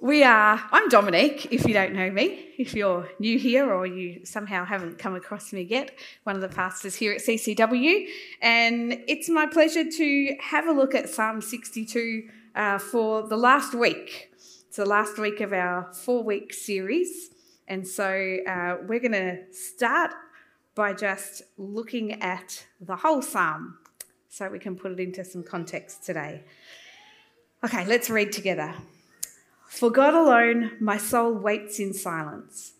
We are, I'm Dominique, if you don't know me, if you're new here or you somehow haven't come across me yet, one of the pastors here at CCW. And it's my pleasure to have a look at Psalm 62 uh, for the last week. It's the last week of our four week series. And so uh, we're going to start by just looking at the whole psalm so we can put it into some context today. Okay, let's read together. For God alone, my soul waits in silence.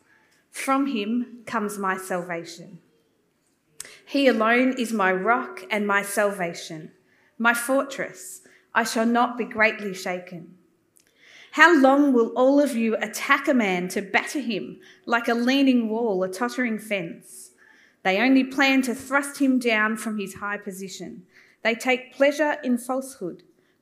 From him comes my salvation. He alone is my rock and my salvation, my fortress. I shall not be greatly shaken. How long will all of you attack a man to batter him like a leaning wall, a tottering fence? They only plan to thrust him down from his high position. They take pleasure in falsehood.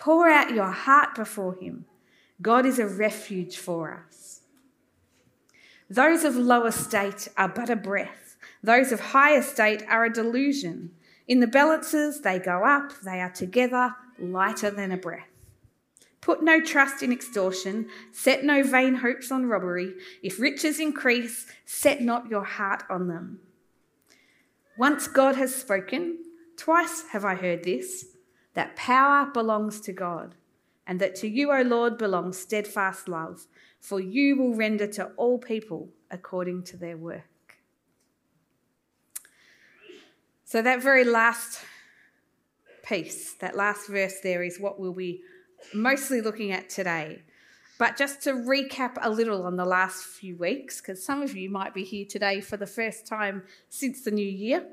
Pour out your heart before Him. God is a refuge for us. Those of low estate are but a breath, those of high estate are a delusion. In the balances, they go up, they are together, lighter than a breath. Put no trust in extortion, set no vain hopes on robbery. If riches increase, set not your heart on them. Once God has spoken, twice have I heard this that power belongs to God, and that to you, O Lord, belongs steadfast love, for you will render to all people according to their work. So, that very last piece, that last verse there, is what we'll be mostly looking at today. But just to recap a little on the last few weeks, because some of you might be here today for the first time since the new year,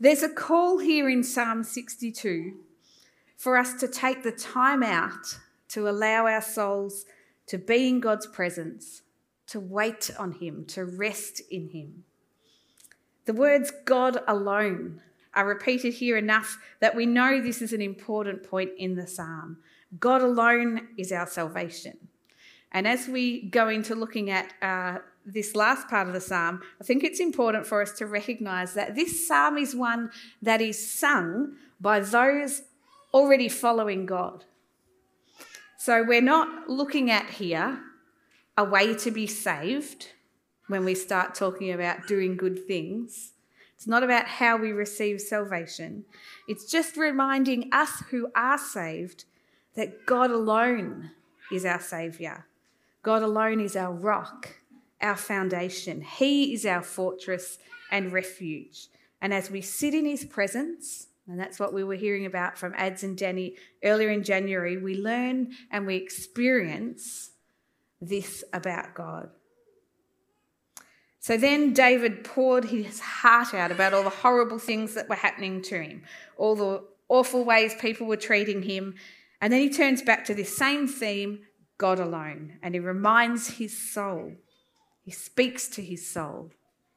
there's a call here in Psalm 62 for us to take the time out to allow our souls to be in God's presence, to wait on Him, to rest in Him. The words God alone are repeated here enough that we know this is an important point in the psalm. God alone is our salvation. And as we go into looking at uh, this last part of the psalm, I think it's important for us to recognize that this psalm is one that is sung by those already following God. So we're not looking at here a way to be saved when we start talking about doing good things. It's not about how we receive salvation. It's just reminding us who are saved that God alone is our Saviour. God alone is our rock, our foundation. He is our fortress and refuge. And as we sit in His presence, and that's what we were hearing about from Ads and Danny earlier in January. We learn and we experience this about God. So then David poured his heart out about all the horrible things that were happening to him, all the awful ways people were treating him. And then he turns back to this same theme God alone, and he reminds his soul. He speaks to his soul.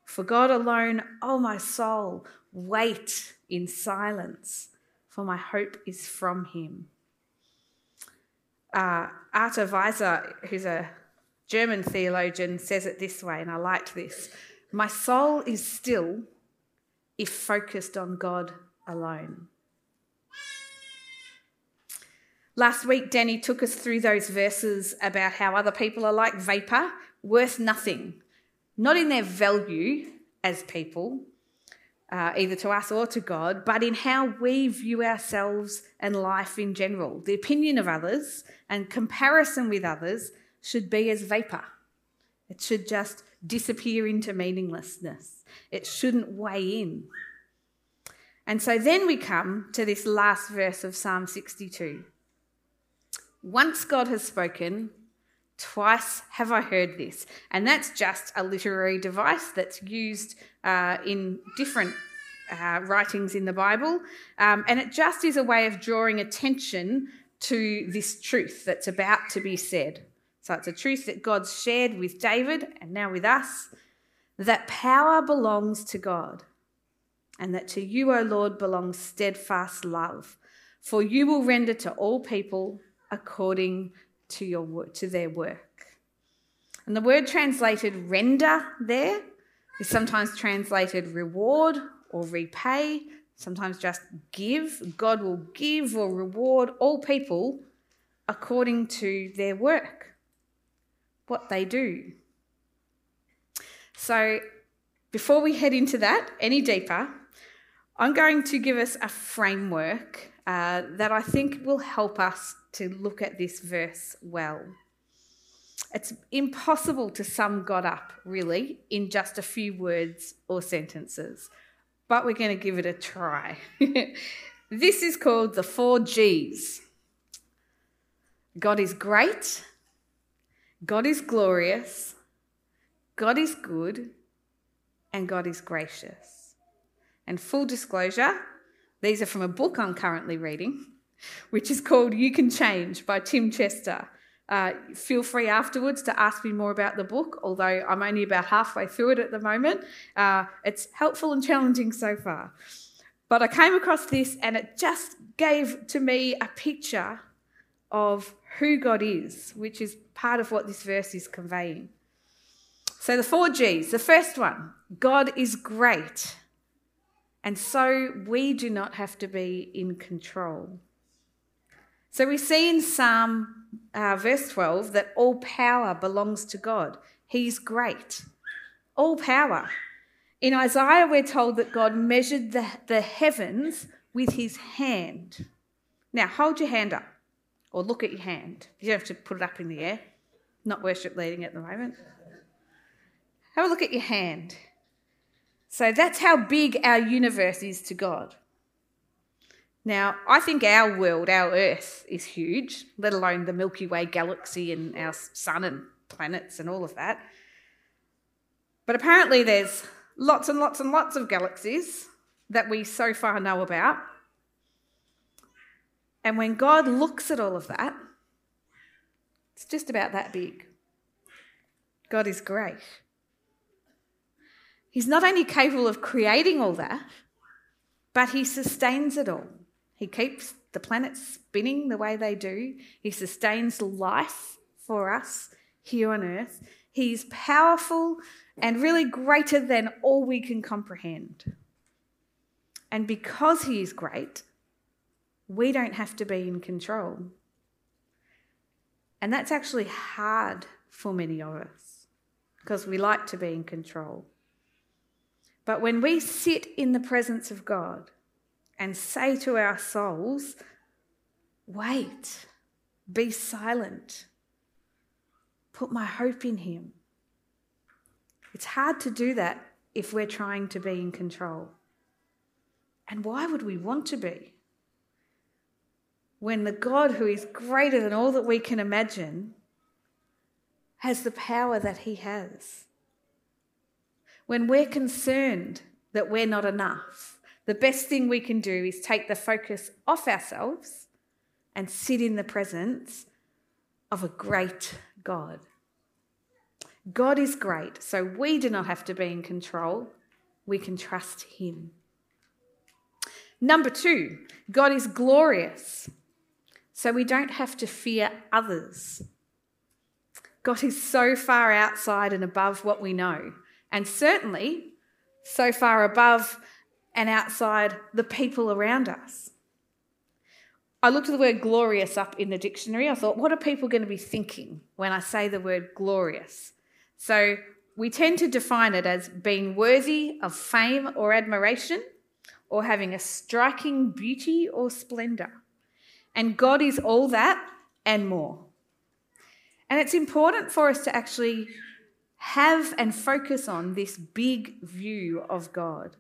For God alone, oh my soul, wait in silence, for my hope is from him. Uh, Arthur Weiser, who's a German theologian, says it this way, and I liked this My soul is still if focused on God alone. Last week, Danny took us through those verses about how other people are like vapour, worth nothing, not in their value as people, uh, either to us or to God, but in how we view ourselves and life in general. The opinion of others and comparison with others should be as vapour. It should just disappear into meaninglessness. It shouldn't weigh in. And so then we come to this last verse of Psalm 62. Once God has spoken, twice have I heard this. And that's just a literary device that's used uh, in different uh, writings in the Bible. Um, and it just is a way of drawing attention to this truth that's about to be said. So it's a truth that God's shared with David and now with us that power belongs to God, and that to you, O Lord, belongs steadfast love. For you will render to all people according to, your, to their work. And the word translated render there is sometimes translated reward or repay, sometimes just give. God will give or reward all people according to their work, what they do. So, before we head into that any deeper, I'm going to give us a framework uh, that I think will help us to look at this verse well. It's impossible to sum God up, really, in just a few words or sentences, but we're going to give it a try. this is called the four G's God is great, God is glorious, God is good, and God is gracious. And full disclosure, these are from a book I'm currently reading, which is called You Can Change by Tim Chester. Uh, feel free afterwards to ask me more about the book, although I'm only about halfway through it at the moment. Uh, it's helpful and challenging so far. But I came across this and it just gave to me a picture of who God is, which is part of what this verse is conveying. So, the four G's. The first one God is great. And so we do not have to be in control. So we see in Psalm uh, verse 12 that all power belongs to God. He's great. All power. In Isaiah, we're told that God measured the, the heavens with his hand. Now, hold your hand up or look at your hand. You don't have to put it up in the air. Not worship leading at the moment. Have a look at your hand. So that's how big our universe is to God. Now, I think our world, our Earth, is huge, let alone the Milky Way galaxy and our sun and planets and all of that. But apparently, there's lots and lots and lots of galaxies that we so far know about. And when God looks at all of that, it's just about that big. God is great. He's not only capable of creating all that, but he sustains it all. He keeps the planets spinning the way they do. He sustains life for us here on earth. He's powerful and really greater than all we can comprehend. And because he is great, we don't have to be in control. And that's actually hard for many of us because we like to be in control. But when we sit in the presence of God and say to our souls, wait, be silent, put my hope in Him, it's hard to do that if we're trying to be in control. And why would we want to be? When the God who is greater than all that we can imagine has the power that He has when we're concerned that we're not enough, the best thing we can do is take the focus off ourselves and sit in the presence of a great God. God is great, so we do not have to be in control. We can trust Him. Number two, God is glorious, so we don't have to fear others. God is so far outside and above what we know and certainly so far above and outside the people around us. I looked at the word glorious up in the dictionary. I thought, what are people going to be thinking when I say the word glorious? So we tend to define it as being worthy of fame or admiration or having a striking beauty or splendour. And God is all that and more. And it's important for us to actually have and focus on this big view of God.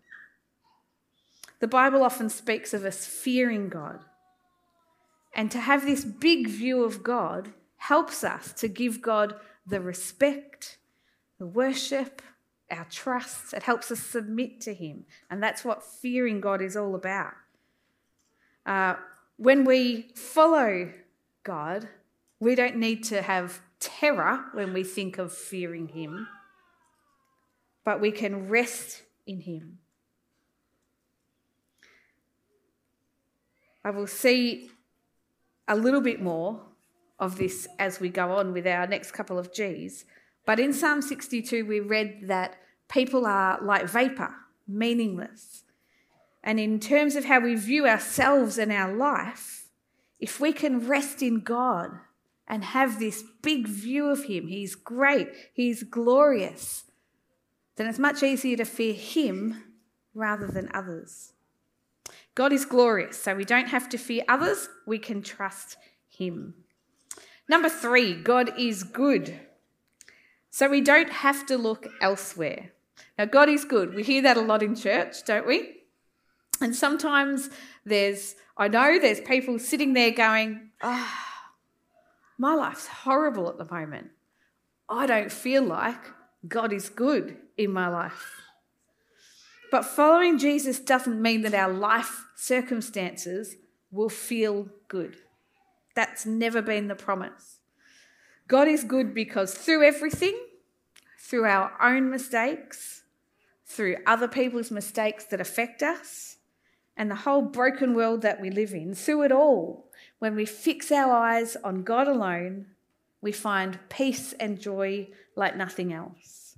The Bible often speaks of us fearing God. And to have this big view of God helps us to give God the respect, the worship, our trust. It helps us submit to Him. And that's what fearing God is all about. Uh, when we follow God, we don't need to have terror when we think of fearing Him, but we can rest in Him. I will see a little bit more of this as we go on with our next couple of G's. But in Psalm 62, we read that people are like vapour, meaningless. And in terms of how we view ourselves and our life, if we can rest in God and have this big view of Him, He's great, He's glorious, then it's much easier to fear Him rather than others. God is glorious, so we don't have to fear others, we can trust Him. Number three, God is good. So we don't have to look elsewhere. Now, God is good. We hear that a lot in church, don't we? And sometimes there's, I know there's people sitting there going, ah, oh, my life's horrible at the moment. I don't feel like God is good in my life. But following Jesus doesn't mean that our life circumstances will feel good. That's never been the promise. God is good because through everything, through our own mistakes, through other people's mistakes that affect us, and the whole broken world that we live in, through it all, when we fix our eyes on God alone, we find peace and joy like nothing else.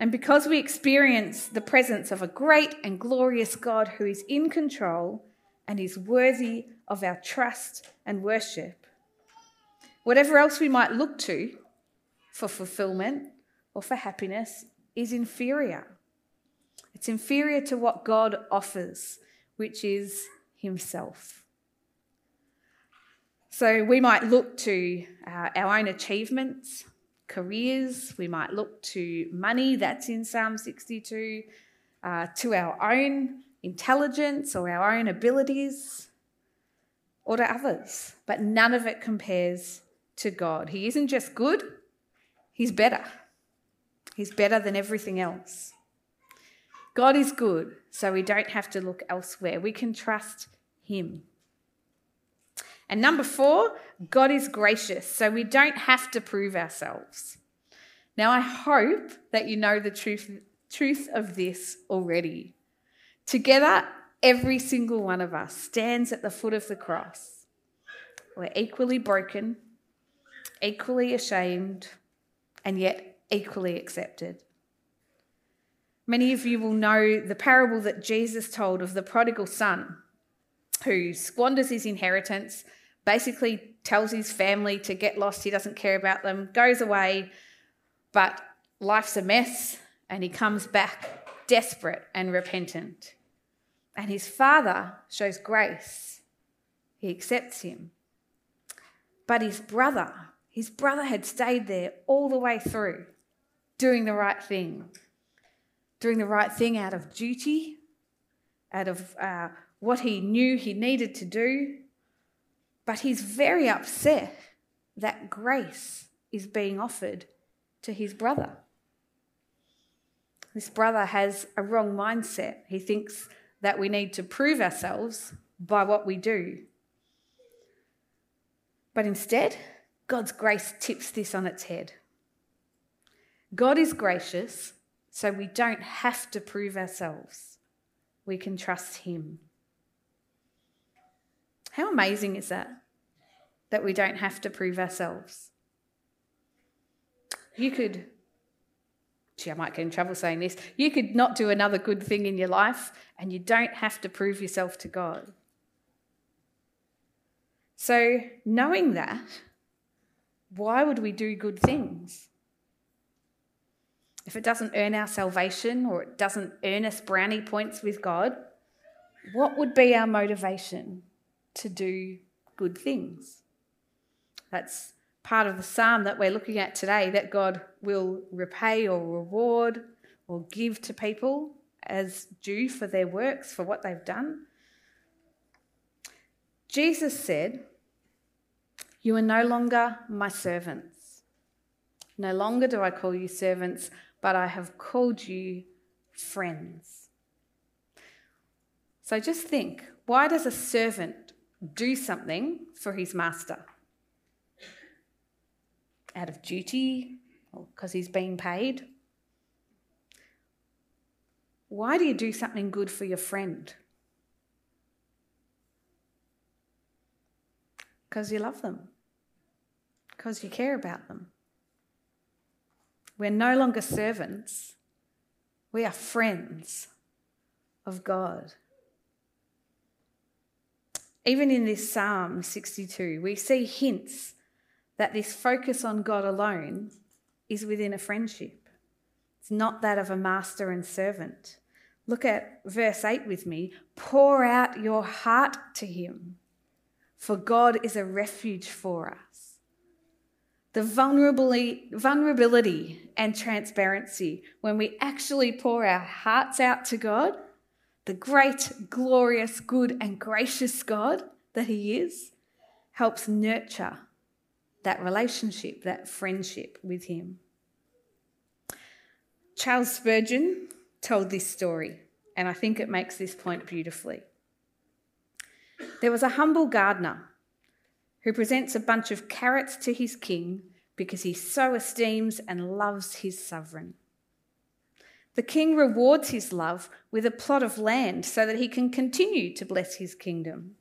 And because we experience the presence of a great and glorious God who is in control and is worthy of our trust and worship, whatever else we might look to for fulfillment or for happiness is inferior. It's inferior to what God offers, which is Himself. So we might look to uh, our own achievements, careers, we might look to money, that's in Psalm 62, uh, to our own intelligence or our own abilities, or to others. But none of it compares to God. He isn't just good, He's better. He's better than everything else. God is good, so we don't have to look elsewhere. We can trust Him. And number four, God is gracious, so we don't have to prove ourselves. Now, I hope that you know the truth, truth of this already. Together, every single one of us stands at the foot of the cross. We're equally broken, equally ashamed, and yet equally accepted. Many of you will know the parable that Jesus told of the prodigal son who squanders his inheritance basically tells his family to get lost, he doesn't care about them, goes away, but life's a mess, and he comes back desperate and repentant. And his father shows grace, he accepts him. But his brother, his brother had stayed there all the way through, doing the right thing. Doing the right thing out of duty, out of uh, what he knew he needed to do, but he's very upset that grace is being offered to his brother. This brother has a wrong mindset. He thinks that we need to prove ourselves by what we do. But instead, God's grace tips this on its head. God is gracious, so we don't have to prove ourselves. We can trust Him. How amazing is that? That we don't have to prove ourselves. You could, gee, I might get in trouble saying this, you could not do another good thing in your life and you don't have to prove yourself to God. So, knowing that, why would we do good things? If it doesn't earn our salvation or it doesn't earn us brownie points with God, what would be our motivation? To do good things. That's part of the psalm that we're looking at today that God will repay or reward or give to people as due for their works, for what they've done. Jesus said, You are no longer my servants. No longer do I call you servants, but I have called you friends. So just think why does a servant do something for his master. out of duty or because he's being paid? Why do you do something good for your friend? Because you love them, because you care about them. We're no longer servants, we are friends of God. Even in this Psalm 62, we see hints that this focus on God alone is within a friendship. It's not that of a master and servant. Look at verse 8 with me. Pour out your heart to him, for God is a refuge for us. The vulnerability and transparency when we actually pour our hearts out to God the great, glorious, good, and gracious God that He is, helps nurture that relationship, that friendship with Him. Charles Spurgeon told this story, and I think it makes this point beautifully. There was a humble gardener who presents a bunch of carrots to his king because he so esteems and loves his sovereign. The king rewards his love with a plot of land so that he can continue to bless his kingdom.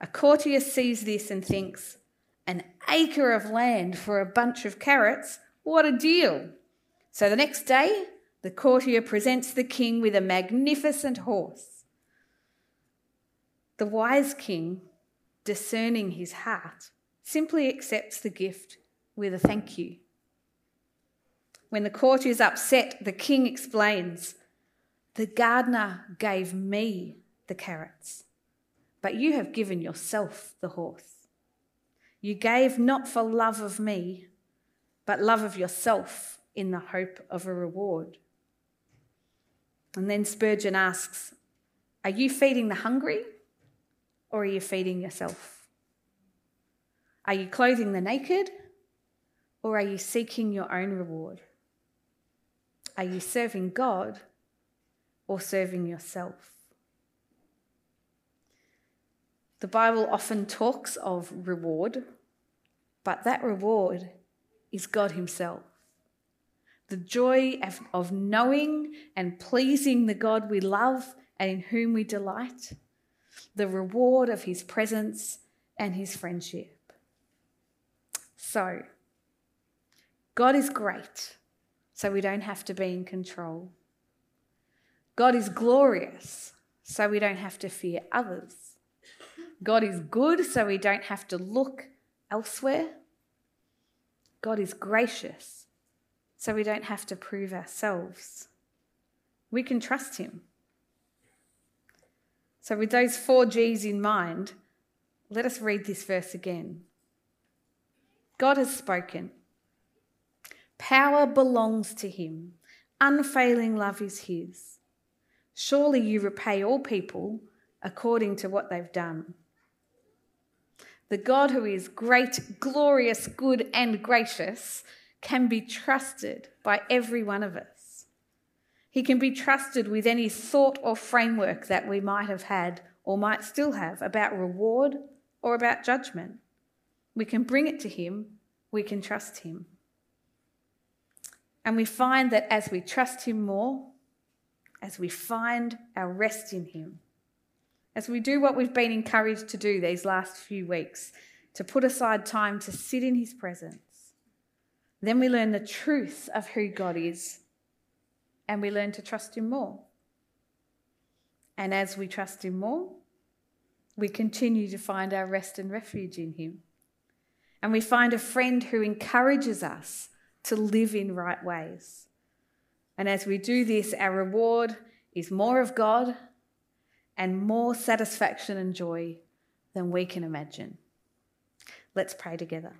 A courtier sees this and thinks, an acre of land for a bunch of carrots? What a deal! So the next day, the courtier presents the king with a magnificent horse. The wise king, discerning his heart, simply accepts the gift with a thank you. When the court is upset, the king explains The gardener gave me the carrots, but you have given yourself the horse. You gave not for love of me, but love of yourself in the hope of a reward. And then Spurgeon asks, Are you feeding the hungry or are you feeding yourself? Are you clothing the naked or are you seeking your own reward? Are you serving God or serving yourself? The Bible often talks of reward, but that reward is God Himself. The joy of, knowing and pleasing the God we love and in whom we delight, the reward of His presence and His friendship. So, God is great so we don't have to be in control. God is glorious, so we don't have to fear others. God is good, so we don't have to look elsewhere. God is gracious, so we don't have to prove ourselves. We can trust Him. So, with those four G's in mind, let us read this verse again. God has spoken. Power belongs to him. Unfailing love is his. Surely you repay all people according to what they've done. The God who is great, glorious, good, and gracious can be trusted by every one of us. He can be trusted with any thought or framework that we might have had or might still have about reward or about judgment. We can bring it to Him, we can trust Him. And we find that as we trust Him more, as we find our rest in Him, as we do what we've been encouraged to do these last few weeks, to put aside time to sit in His presence, then we learn the truth of who God is and we learn to trust Him more. And as we trust Him more, we continue to find our rest and refuge in Him. And we find a friend who encourages us to live in right ways. And as we do this, our reward is more of God and more satisfaction and joy than we can imagine. Let's pray together.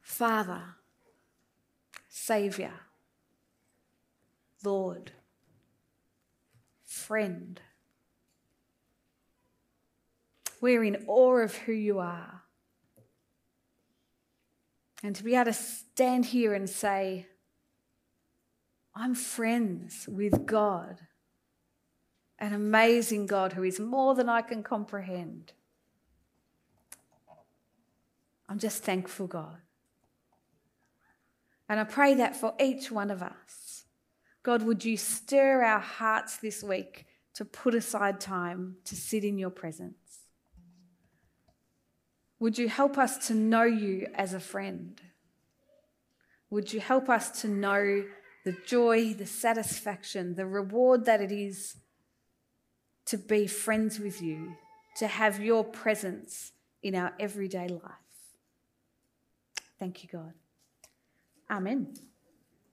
Father, Saviour, Lord, friend, we're in awe of who you are. And to be able to stand here and say, I'm friends with God, an amazing God who is more than I can comprehend. I'm just thankful, God. And I pray that for each one of us. God, would you stir our hearts this week to put aside time to sit in your presence? Would you help us to know you as a friend? Would you help us to know the joy, the satisfaction, the reward that it is to be friends with you, to have your presence in our everyday life? Thank you, God. Amen.